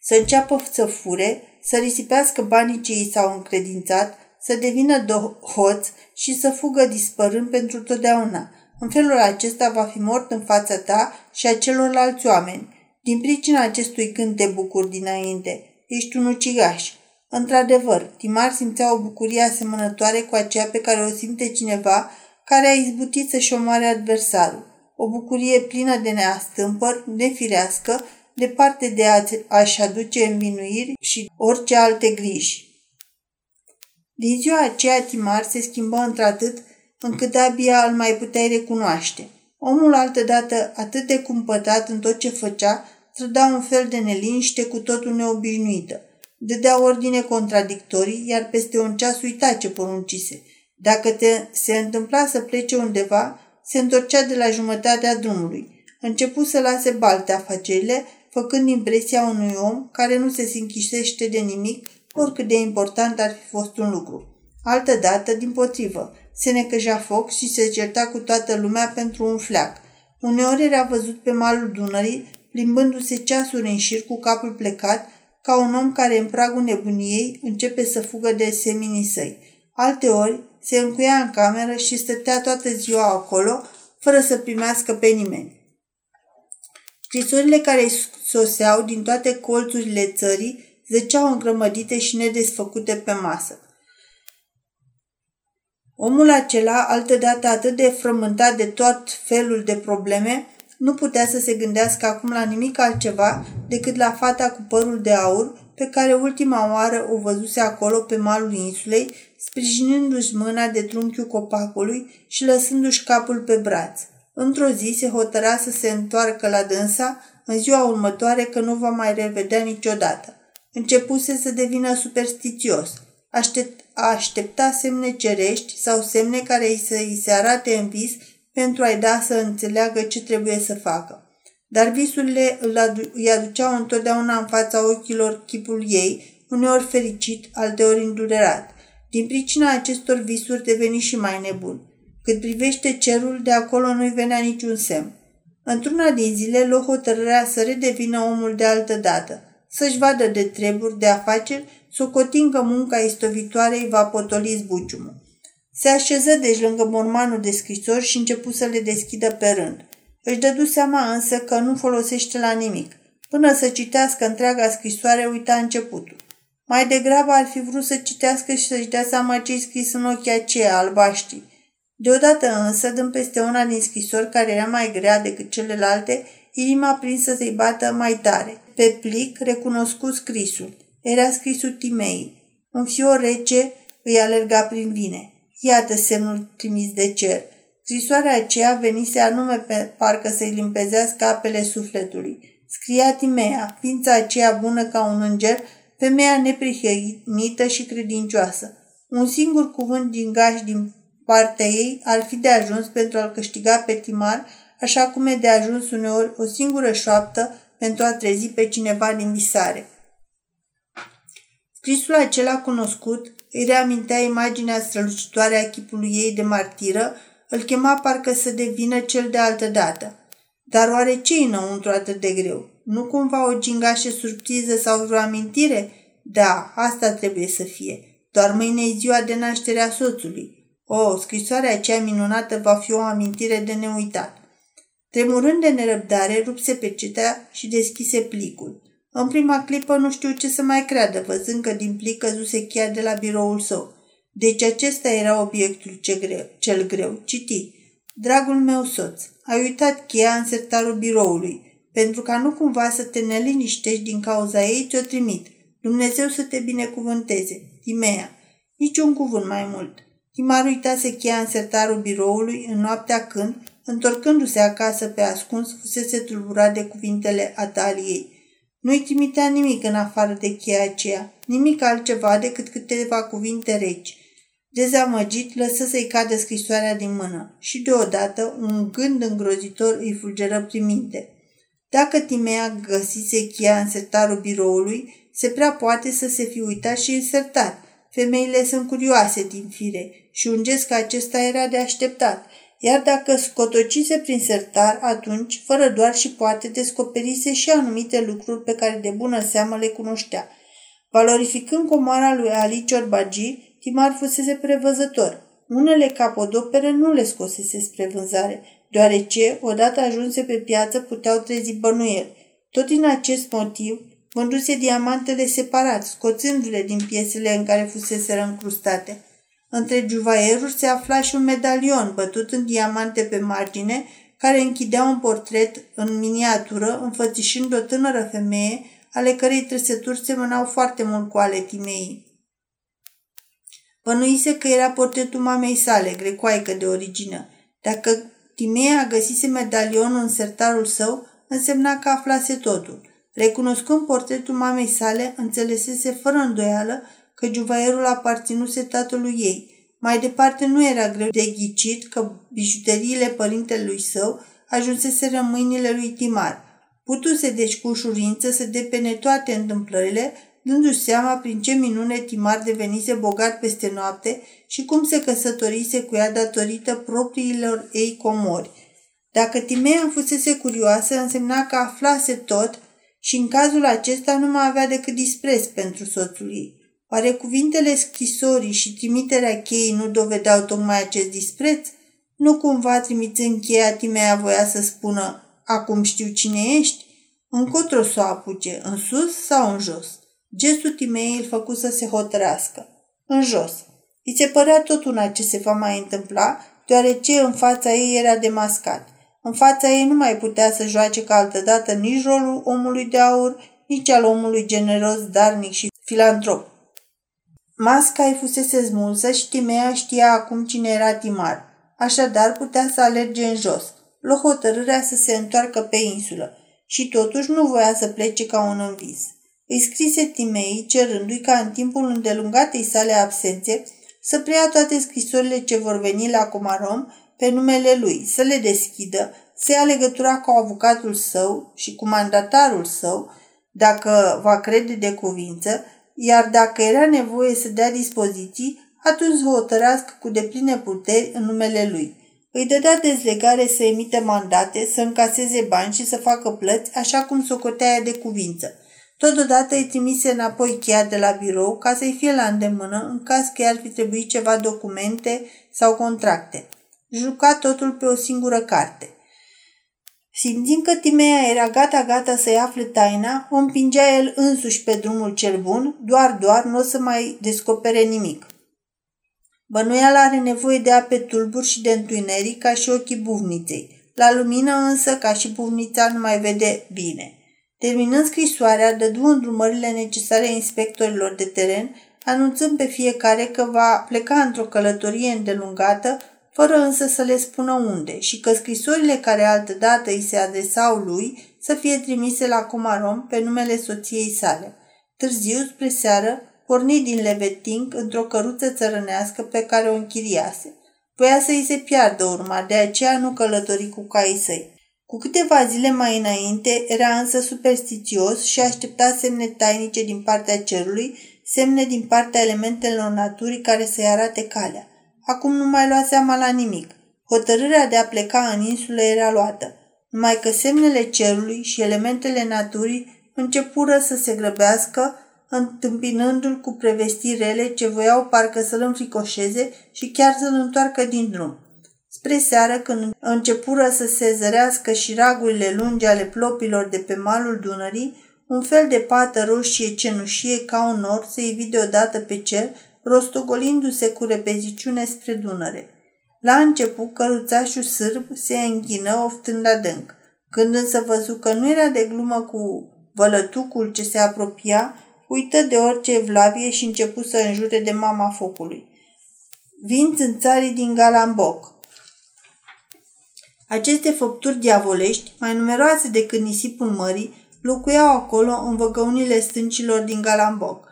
Speaker 1: Să înceapă să fure, să risipească banii ce i s-au încredințat, să devină hoț și să fugă dispărând pentru totdeauna – în felul acesta va fi mort în fața ta și a celorlalți oameni. Din pricina acestui gând te bucur dinainte. Ești un ucigaș. Într-adevăr, Timar simțea o bucurie asemănătoare cu aceea pe care o simte cineva care a izbutit să-și omoare adversarul. O bucurie plină de neastâmpăr, nefirească, departe de a-și aduce învinuiri și orice alte griji. Din ziua aceea Timar se schimbă într-atât încât abia îl mai puteai recunoaște. Omul altădată atât de cumpătat în tot ce făcea, trăda un fel de neliniște cu totul neobișnuită. Dădea ordine contradictorii, iar peste un ceas uita ce poruncise. Dacă te se întâmpla să plece undeva, se întorcea de la jumătatea drumului. Începu să lase balte afacerile, făcând impresia unui om care nu se sinchisește de nimic, oricât de important ar fi fost un lucru. Altădată, din potrivă, se necăjea foc și se certa cu toată lumea pentru un fleac. Uneori era văzut pe malul Dunării, plimbându-se ceasuri în șir cu capul plecat, ca un om care în pragul nebuniei începe să fugă de seminii săi. Alteori, se încuia în cameră și stătea toată ziua acolo, fără să primească pe nimeni. Scrisorile care soseau din toate colțurile țării zăceau îngrămădite și nedesfăcute pe masă. Omul acela, altădată atât de frământat de tot felul de probleme, nu putea să se gândească acum la nimic altceva decât la fata cu părul de aur pe care ultima oară o văzuse acolo pe malul insulei, sprijinându-și mâna de trunchiul copacului și lăsându-și capul pe braț. Într-o zi se hotăra să se întoarcă la dânsa în ziua următoare că nu va mai revedea niciodată. Începuse să devină superstițios. Aștept, aștepta semne cerești sau semne care îi să îi se arate în vis pentru a-i da să înțeleagă ce trebuie să facă. Dar visurile îi aduceau întotdeauna în fața ochilor chipul ei, uneori fericit, alteori îndurerat. Din pricina acestor visuri deveni și mai nebun. Cât privește cerul, de acolo nu-i venea niciun semn. Într-una din zile, luă hotărârea să redevină omul de altă dată, să-și vadă de treburi, de afaceri, socotind că munca istovitoare îi va potoli zbuciumul. Se așeză deci lângă mormanul de scrisori și începu să le deschidă pe rând. Își dădu seama însă că nu folosește la nimic. Până să citească întreaga scrisoare, uita începutul. Mai degrabă ar fi vrut să citească și să-și dea seama ce-i scris în ochii aceia albaștri. Deodată însă, dând peste una din scrisori care era mai grea decât celelalte, inima prinsă să-i bată mai tare. Pe plic recunoscu scrisul. Era scrisul Timei. Un fior rece îi alerga prin vine. Iată semnul trimis de cer. Scrisoarea aceea venise anume pe parcă să-i limpezească apele sufletului. Scria Timea, ființa aceea bună ca un înger, femeia neprihănită și credincioasă. Un singur cuvânt din gaș din partea ei ar fi de ajuns pentru a-l câștiga pe Timar, așa cum e de ajuns uneori o singură șoaptă pentru a trezi pe cineva din visare. Scrisul acela cunoscut îi reamintea imaginea strălucitoare a chipului ei de martiră, îl chema parcă să devină cel de altă dată. Dar oare ce înăuntru atât de greu? Nu cumva o gingașă surpriză sau vreo amintire? Da, asta trebuie să fie. Doar mâine e ziua de naștere a soțului. O, scrisoarea aceea minunată va fi o amintire de neuitat. Tremurând de nerăbdare, rupse pe cetea și deschise plicul. În prima clipă nu știu ce să mai creadă, văzând că din plic căzuse cheia de la biroul său. Deci acesta era obiectul ce greu, cel greu. Citi. Dragul meu soț, ai uitat cheia în sertarul biroului. Pentru ca nu cumva să te neliniștești din cauza ei, ți-o trimit. Dumnezeu să te binecuvânteze. Timea. Niciun cuvânt mai mult. Timar uitase cheia în sertarul biroului în noaptea când, întorcându-se acasă pe ascuns, fusese tulburat de cuvintele Ataliei. Nu-i trimitea nimic în afară de cheia aceea, nimic altceva decât câteva cuvinte reci. Dezamăgit, lăsă să-i cadă scrisoarea din mână și deodată un gând îngrozitor îi fulgeră prin minte. Dacă Timea găsise cheia în sertarul biroului, se prea poate să se fi uitat și însertat. Femeile sunt curioase din fire și ungesc că acesta era de așteptat – iar dacă scotocise prin sertar, atunci, fără doar și poate, descoperise și anumite lucruri pe care de bună seamă le cunoștea. Valorificând comoara lui Ali Ciorbagi, Timar fusese prevăzător. Unele capodopere nu le scosese spre vânzare, deoarece, odată ajunse pe piață, puteau trezi bănuieli. Tot din acest motiv, vânduse diamantele separat, scoțându-le din piesele în care fusese încrustate. Între juvaieruri se afla și un medalion bătut în diamante pe margine, care închidea un portret în miniatură, înfățișând o tânără femeie, ale cărei trăsături semănau foarte mult cu ale Timei. Bănuise că era portretul mamei sale, grecoaică de origine. Dacă Timea găsise medalionul în sertarul său, însemna că aflase totul. Recunoscând portretul mamei sale, înțelesese fără îndoială că juvaierul aparținuse tatălui ei. Mai departe nu era greu de ghicit că bijuteriile părintelui său ajunseseră în mâinile lui Timar. Putuse deci cu ușurință să depene toate întâmplările, dându-și seama prin ce minune Timar devenise bogat peste noapte și cum se căsătorise cu ea datorită propriilor ei comori. Dacă Timea fusese curioasă, însemna că aflase tot și în cazul acesta nu mai avea decât dispreț pentru soțul ei. Oare cuvintele scrisorii și trimiterea cheii nu dovedeau tocmai acest dispreț? Nu cumva trimițând cheia, Timea voia să spună, acum știu cine ești? Încotro să o apuce, în sus sau în jos? Gestul Timei îl făcu să se hotărească. În jos. I se părea tot una ce se va mai întâmpla, deoarece în fața ei era demascat. În fața ei nu mai putea să joace ca altădată nici rolul omului de aur, nici al omului generos, darnic și filantrop. Masca îi fusese smulsă și Timea știa acum cine era Timar. Așadar putea să alerge în jos. Luă hotărârea să se întoarcă pe insulă și totuși nu voia să plece ca un învis. Îi scrise Timei cerându-i ca în timpul îndelungatei sale absențe să preia toate scrisorile ce vor veni la Comarom pe numele lui, să le deschidă, să ia legătura cu avocatul său și cu mandatarul său, dacă va crede de cuvință, iar dacă era nevoie să dea dispoziții, atunci să hotărească cu depline puteri în numele lui. Îi dădea dezlegare să emite mandate, să încaseze bani și să facă plăți, așa cum socotea de cuvință. Totodată îi trimise înapoi cheia de la birou ca să-i fie la îndemână în caz că i-ar fi trebuit ceva documente sau contracte. Juca totul pe o singură carte. Simțind că Timea era gata-gata să-i afle taina, o împingea el însuși pe drumul cel bun, doar, doar, nu o să mai descopere nimic. Bănuiala are nevoie de ape tulburi și de întuneric ca și ochii buvniței. La lumină însă, ca și buvnița, nu mai vede bine. Terminând scrisoarea, dădu îndrumările necesare inspectorilor de teren, anunțând pe fiecare că va pleca într-o călătorie îndelungată, fără însă să le spună unde, și că scrisorile care altădată îi se adresau lui să fie trimise la Comarom pe numele soției sale. Târziu, spre seară, porni din Leveting într-o căruță țărănească pe care o închiriase. Voia să îi se piardă urma, de aceea nu călători cu caii săi. Cu câteva zile mai înainte, era însă superstițios și aștepta semne tainice din partea cerului, semne din partea elementelor naturii care să-i arate calea. Acum nu mai lua seama la nimic. Hotărârea de a pleca în insulă era luată, numai că semnele cerului și elementele naturii începură să se grăbească, întâmpinându-l cu prevestiri rele ce voiau parcă să-l înfricoșeze și chiar să-l întoarcă din drum. Spre seară, când începură să se zărească și ragurile lungi ale plopilor de pe malul Dunării, un fel de pată roșie cenușie ca un nor se ivi deodată pe cer, rostogolindu-se cu repeziciune spre Dunăre. La început, căruțașul sârb se închină oftând adânc. Când însă văzu că nu era de glumă cu vălătucul ce se apropia, uită de orice evlavie și începu să înjure de mama focului. Vin țânțarii din Galamboc. Aceste făpturi diavolești, mai numeroase decât nisipul mării, locuiau acolo în văgăunile stâncilor din Galamboc.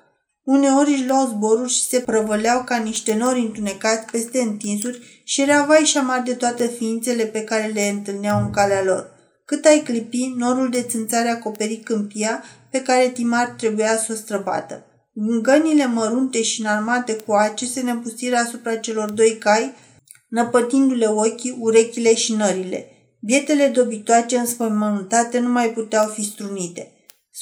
Speaker 1: Uneori își luau zboruri și se prăvăleau ca niște nori întunecați peste întinsuri și era vai și amar de toate ființele pe care le întâlneau în calea lor. Cât ai clipi, norul de țânțare acoperi câmpia pe care Timar trebuia să o străbată. Gânile mărunte și înarmate cu ace se nepustiră asupra celor doi cai, năpătindu-le ochii, urechile și nările. Bietele dobitoace înspământate nu mai puteau fi strunite.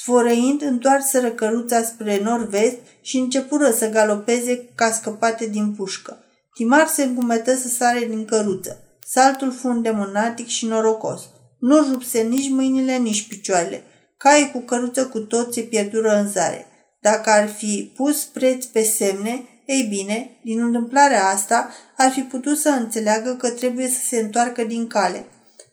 Speaker 1: Sfărăind, întoarseră căruța spre nord-vest și începură să galopeze ca scăpate din pușcă. Timar se încumetă să sare din căruță. Saltul fu îndemânatic și norocos. Nu rupse nici mâinile, nici picioarele. Caii cu căruță cu tot se pierdură în zare. Dacă ar fi pus preț pe semne, ei bine, din întâmplarea asta, ar fi putut să înțeleagă că trebuie să se întoarcă din cale.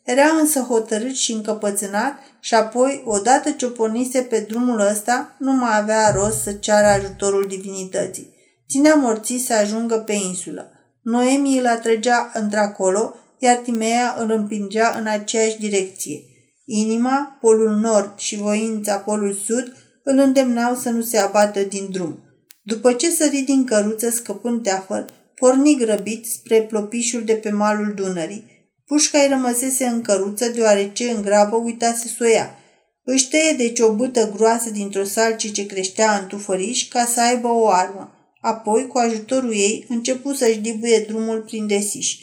Speaker 1: Era însă hotărât și încăpățânat și apoi, odată ce o pornise pe drumul ăsta, nu mai avea rost să ceară ajutorul divinității. Ținea morții să ajungă pe insulă. Noemi îl atrăgea într-acolo, iar Timea îl împingea în aceeași direcție. Inima, polul nord și voința, polul sud, îl îndemnau să nu se abată din drum. După ce sări din căruță scăpând teafăr, porni grăbit spre plopișul de pe malul Dunării. Pușca îi rămăsese în căruță deoarece în grabă uitase să o ia. Își tăie deci o bâtă groasă dintr-o salcie ce creștea în tufăriș ca să aibă o armă. Apoi, cu ajutorul ei, începu să-și dibuie drumul prin desiș.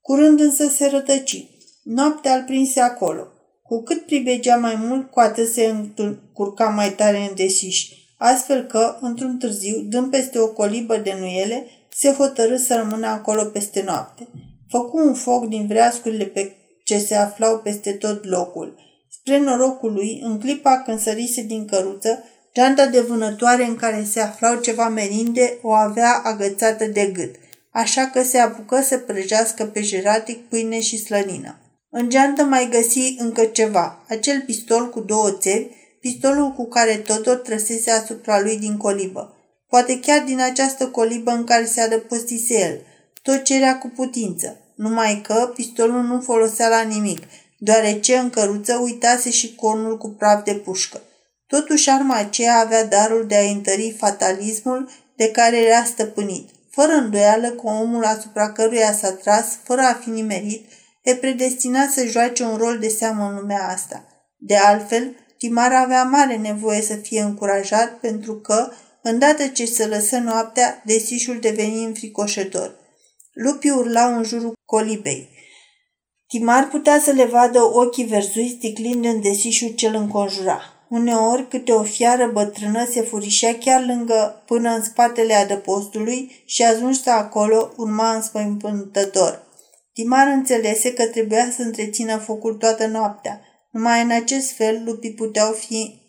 Speaker 1: Curând însă se rătăci. Noaptea îl prinse acolo. Cu cât pribegea mai mult, cu atât se încurca mai tare în desiș. astfel că, într-un târziu, dând peste o colibă de nuiele, se hotărâ să rămână acolo peste noapte. Făcu un foc din vreascurile pe ce se aflau peste tot locul. Spre norocul lui, în clipa când sărise din căruță, geanta de vânătoare în care se aflau ceva merinde o avea agățată de gât, așa că se apucă să prăjească pe jeratic pâine și slănină. În geantă mai găsi încă ceva, acel pistol cu două țevi, pistolul cu care Todor trăsese asupra lui din colibă. Poate chiar din această colibă în care se adăpostise el. Tot cerea cu putință. Numai că pistolul nu folosea la nimic, deoarece în căruță uitase și cornul cu praf de pușcă. Totuși arma aceea avea darul de a întări fatalismul de care era stăpânit. Fără îndoială că omul asupra căruia s-a tras, fără a fi nimerit, e predestinat să joace un rol de seamă în lumea asta. De altfel, Timar avea mare nevoie să fie încurajat pentru că, îndată ce se lăsă noaptea, desișul deveni înfricoșător. Lupii urlau în jurul colibei. Timar putea să le vadă ochii verzui sticlind în desișul ce îl înconjura. Uneori, câte o fiară bătrână se furișea chiar lângă, până în spatele adăpostului și ajunsă acolo, urma înspăimântător. Timar înțelese că trebuia să întrețină focul toată noaptea. Numai în acest fel lupii puteau fi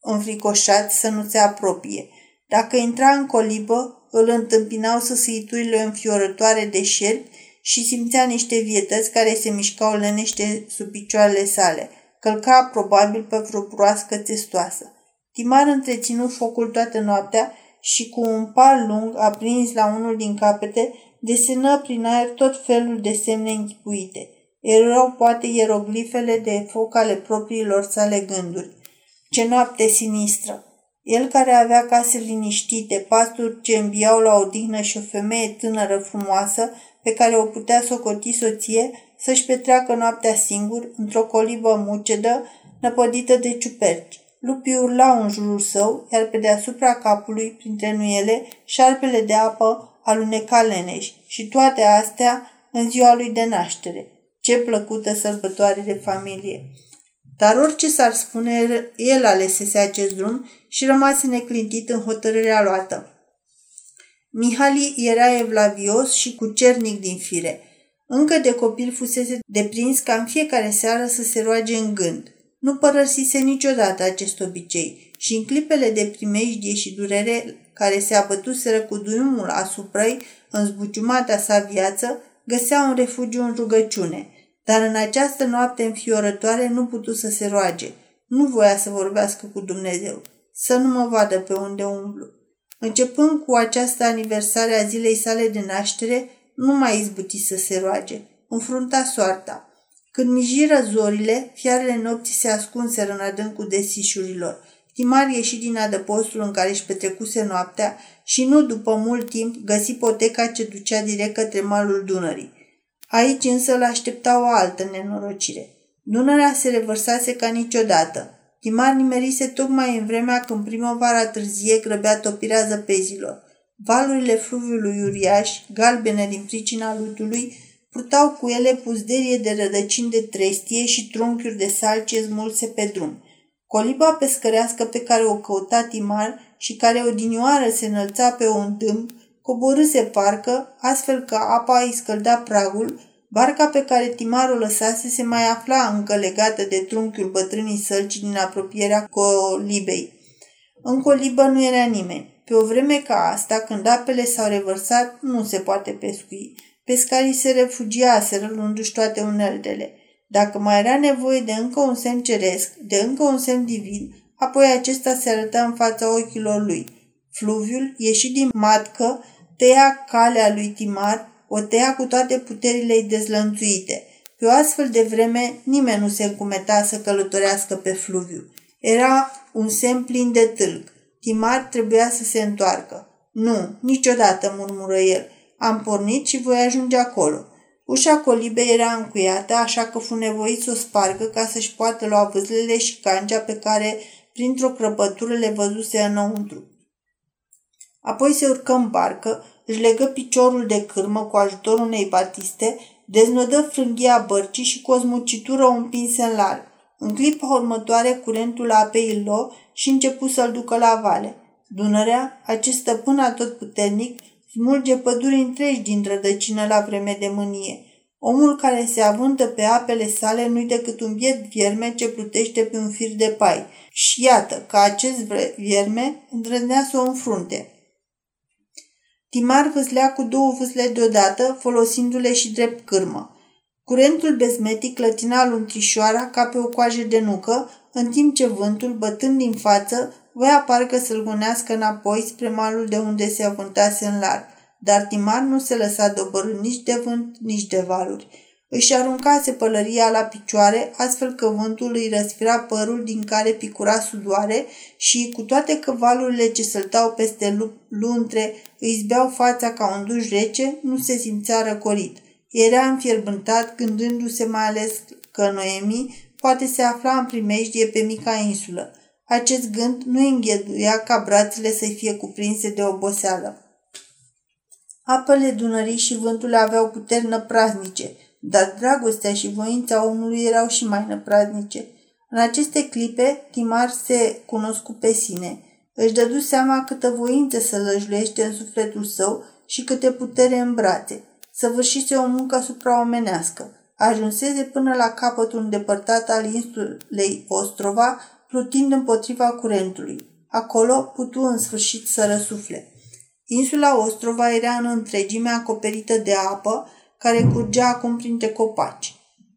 Speaker 1: înfricoșați să nu se apropie. Dacă intra în colibă, îl întâmpinau săsăiturile înfiorătoare de șerpi și simțea niște vietăți care se mișcau lenește sub picioarele sale. Călca probabil pe vreo broască testoasă. Timar întreținu focul toată noaptea și cu un par lung aprins la unul din capete, desenă prin aer tot felul de semne închipuite. Erau poate ieroglifele de foc ale propriilor sale gânduri. Ce noapte sinistră! El care avea case liniștite, pasturi ce înviau la odihnă și o femeie tânără frumoasă pe care o putea socoti soție, să-și petreacă noaptea singur, într-o colibă mucedă, năpădită de ciuperci. Lupii urlau în jurul său, iar pe deasupra capului, printre nuiele, șarpele de apă aluneca leneș și toate astea în ziua lui de naștere. Ce plăcută sărbătoare de familie! Dar orice s-ar spune, el alesese acest drum și rămase neclintit în hotărârea luată. Mihali era evlavios și cucernic din fire. Încă de copil fusese deprins ca în fiecare seară să se roage în gând. Nu părăsise niciodată acest obicei și în clipele de primejdie și durere care se abătuseră cu duiumul asupra ei în zbuciumata sa viață, găsea un refugiu în rugăciune. Dar în această noapte înfiorătoare nu putu să se roage. Nu voia să vorbească cu Dumnezeu. Să nu mă vadă pe unde umblu. Începând cu această aniversare a zilei sale de naștere, nu mai izbuti să se roage. Înfrunta soarta. Când mijiră zorile, fiarele nopții se ascunseră în adâncul desișurilor. Timar ieși din adăpostul în care își petrecuse noaptea și nu după mult timp găsi poteca ce ducea direct către malul Dunării. Aici însă îl aștepta o altă nenorocire. Dunărea se revărsase ca niciodată. Timar nimerise tocmai în vremea când primăvara târzie grăbea topirea zăpezilor. Valurile fluviului uriaș, galbene din pricina lutului, purtau cu ele puzderie de rădăcini de trestie și trunchiuri de salcie smulse pe drum. Coliba pescărească pe care o căuta Timar și care odinioară se înălța pe un dâmb, coborâse parcă, astfel că apa îi scălda pragul, barca pe care Timar o lăsase se mai afla încă legată de trunchiul bătrânii sălci din apropierea colibei. În colibă nu era nimeni. Pe o vreme ca asta, când apele s-au revărsat, nu se poate pescui. Pescarii se refugiaseră luându-și toate uneltele. Dacă mai era nevoie de încă un semn ceresc, de încă un semn divin, apoi acesta se arăta în fața ochilor lui. Fluviul, ieșit din matcă, tăia calea lui Timar, o tăia cu toate puterile ei dezlănțuite. Pe o astfel de vreme, nimeni nu se încumeta să călătorească pe fluviu. Era un semn plin de tâlc. Timar trebuia să se întoarcă. Nu, niciodată, murmură el. Am pornit și voi ajunge acolo. Ușa colibei era încuiată, așa că fu nevoit să o spargă ca să-și poată lua vâzlele și cancea pe care, printr-o crăpătură, le văzuse înăuntru. Apoi se urcă în barcă, își legă piciorul de cârmă cu ajutorul unei batiste, deznodă frânghia bărcii și cu o smucitură o împinse în larg. În clipa următoare, curentul apei îl luă și începu să-l ducă la vale. Dunărea, acest stăpân atotputernic, smulge păduri întregi din rădăcină la vreme de mânie. Omul care se avântă pe apele sale nu-i decât un biet vierme ce plutește pe un fir de pai. Și iată că acest vierme îndrăznea să o înfrunte. Timar vâslea cu două vâsle deodată, folosindu-le și drept cârmă. Curentul bezmetic clătina luntrișoara ca pe o coajă de nucă, în timp ce vântul, bătând din față, voia parcă să-l gunească înapoi spre malul de unde se avântase în larg. Dar Timar nu se lăsa dobărât nici de vânt, nici de valuri. Își aruncase pălăria la picioare, astfel că vântul îi răsfira părul din care picura sudoare și, cu toate că valurile ce săltau peste luntre îi zbeau fața ca un duș rece, nu se simțea răcorit. Era înfierbântat, gândându-se mai ales că Noemi poate se afla în primejdie pe mica insulă. Acest gând nu îngheduia ca brațele să fie cuprinse de oboseală. Apele Dunării și vântul aveau puteri năpraznice, dar dragostea și voința omului erau și mai năpraznice. În aceste clipe, Timar se cunoscu pe sine. Își dădu seama câtă voință să lăjluiește în sufletul său și câte putere în brațe. Săvârșise o muncă supraomenească. Ajunseze până la capătul îndepărtat al insulei Ostrova, plutind împotriva curentului. Acolo putu în sfârșit să răsufle. Insula Ostrova era în întregime acoperită de apă, care curgea acum printre copaci.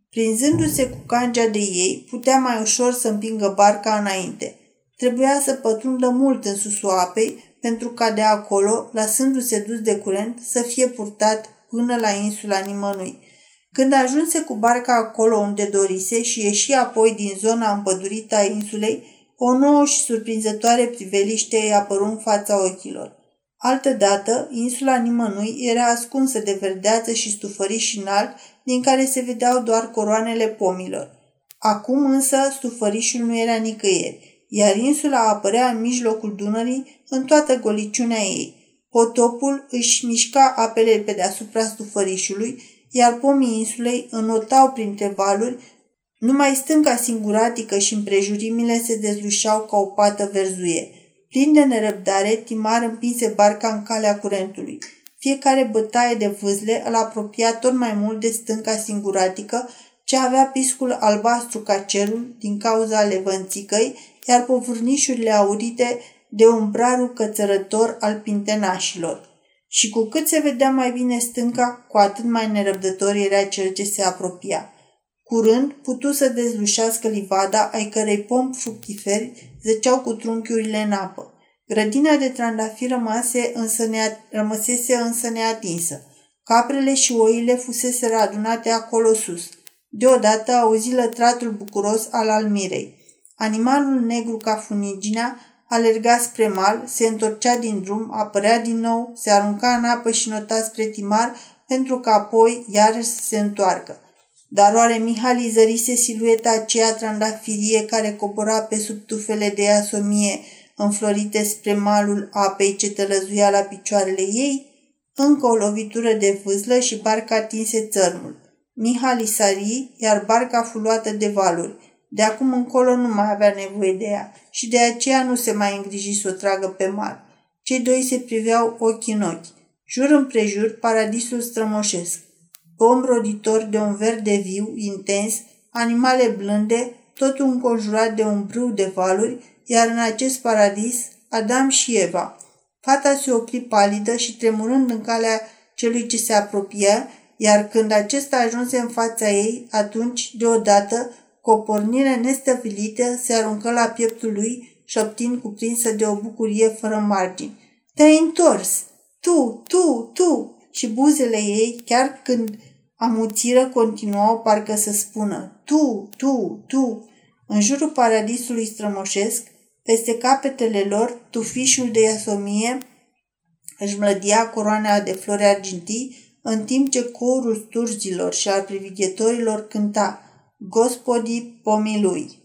Speaker 1: Prinzându-se cu cangea de ei, putea mai ușor să împingă barca înainte. Trebuia să pătrundă mult în susul apei, pentru ca de acolo, lăsându-se dus de curent, să fie purtat până la insula nimănui. Când ajunse cu barca acolo unde dorise și ieși apoi din zona împădurită a insulei, o nouă și surprinzătoare priveliște îi apăru în fața ochilor. Altădată, insula nimănui era ascunsă de verdeață și stufăriș înalt, din care se vedeau doar coroanele pomilor. Acum însă stufărișul nu era nicăieri, iar insula apărea în mijlocul Dunării în toată goliciunea ei. Potopul își mișca apele pe deasupra stufărișului, iar pomii insulei înotau printre valuri, numai stânca singuratică și împrejurimile se dezlușau ca o pată verzuie – Plin de nerăbdare, Timar împinse barca în calea curentului. Fiecare bătaie de vâzle îl apropia tot mai mult de stânca singuratică, ce avea piscul albastru ca cerul din cauza levănțicăi, iar povârnișurile aurite de umbrarul cățărător al pintenașilor. Și cu cât se vedea mai bine stânca, cu atât mai nerăbdător era cel ce se apropia. Curând putu să dezlușească livada, ai cărei pom fructiferi zăceau cu trunchiurile în apă. Grădina de trandafiri rămase însă nea, rămăsese însă neatinsă. Caprele și oile fusese adunate acolo sus. Deodată auzi lătratul bucuros al almirei. Animalul negru ca funiginea alerga spre mal, se întorcea din drum, apărea din nou, se arunca în apă și nota spre timar pentru că apoi iarăși să se întoarcă. Dar oare Mihali zărise silueta aceea trandafirie care cobora pe sub tufele de asomie înflorite spre malul apei ce tălăzuia la picioarele ei? Încă o lovitură de vâzlă și barca atinse țărmul. Mihali sari, iar barca fu luată de valuri. De acum încolo nu mai avea nevoie de ea și de aceea nu se mai îngriji să o tragă pe mal. Cei doi se priveau ochi în ochi. Jur împrejur, paradisul strămoșesc pom roditor de un verde viu, intens, animale blânde, totul înconjurat de un brâu de valuri, iar în acest paradis, Adam și Eva. Fata se opri palidă și tremurând în calea celui ce se apropia, iar când acesta ajunse în fața ei, atunci, deodată, cu o pornire nestăvilită, se aruncă la pieptul lui, șoptind cuprinsă de o bucurie fără margini. Te-ai întors! Tu, tu, tu! Și buzele ei, chiar când Amuțiră continuau parcă să spună Tu, tu, tu. În jurul paradisului strămoșesc, peste capetele lor, tufișul de iasomie își mlădia coroana de flori argintii, în timp ce corul sturzilor și al privighetorilor cânta Gospodii pomii lui.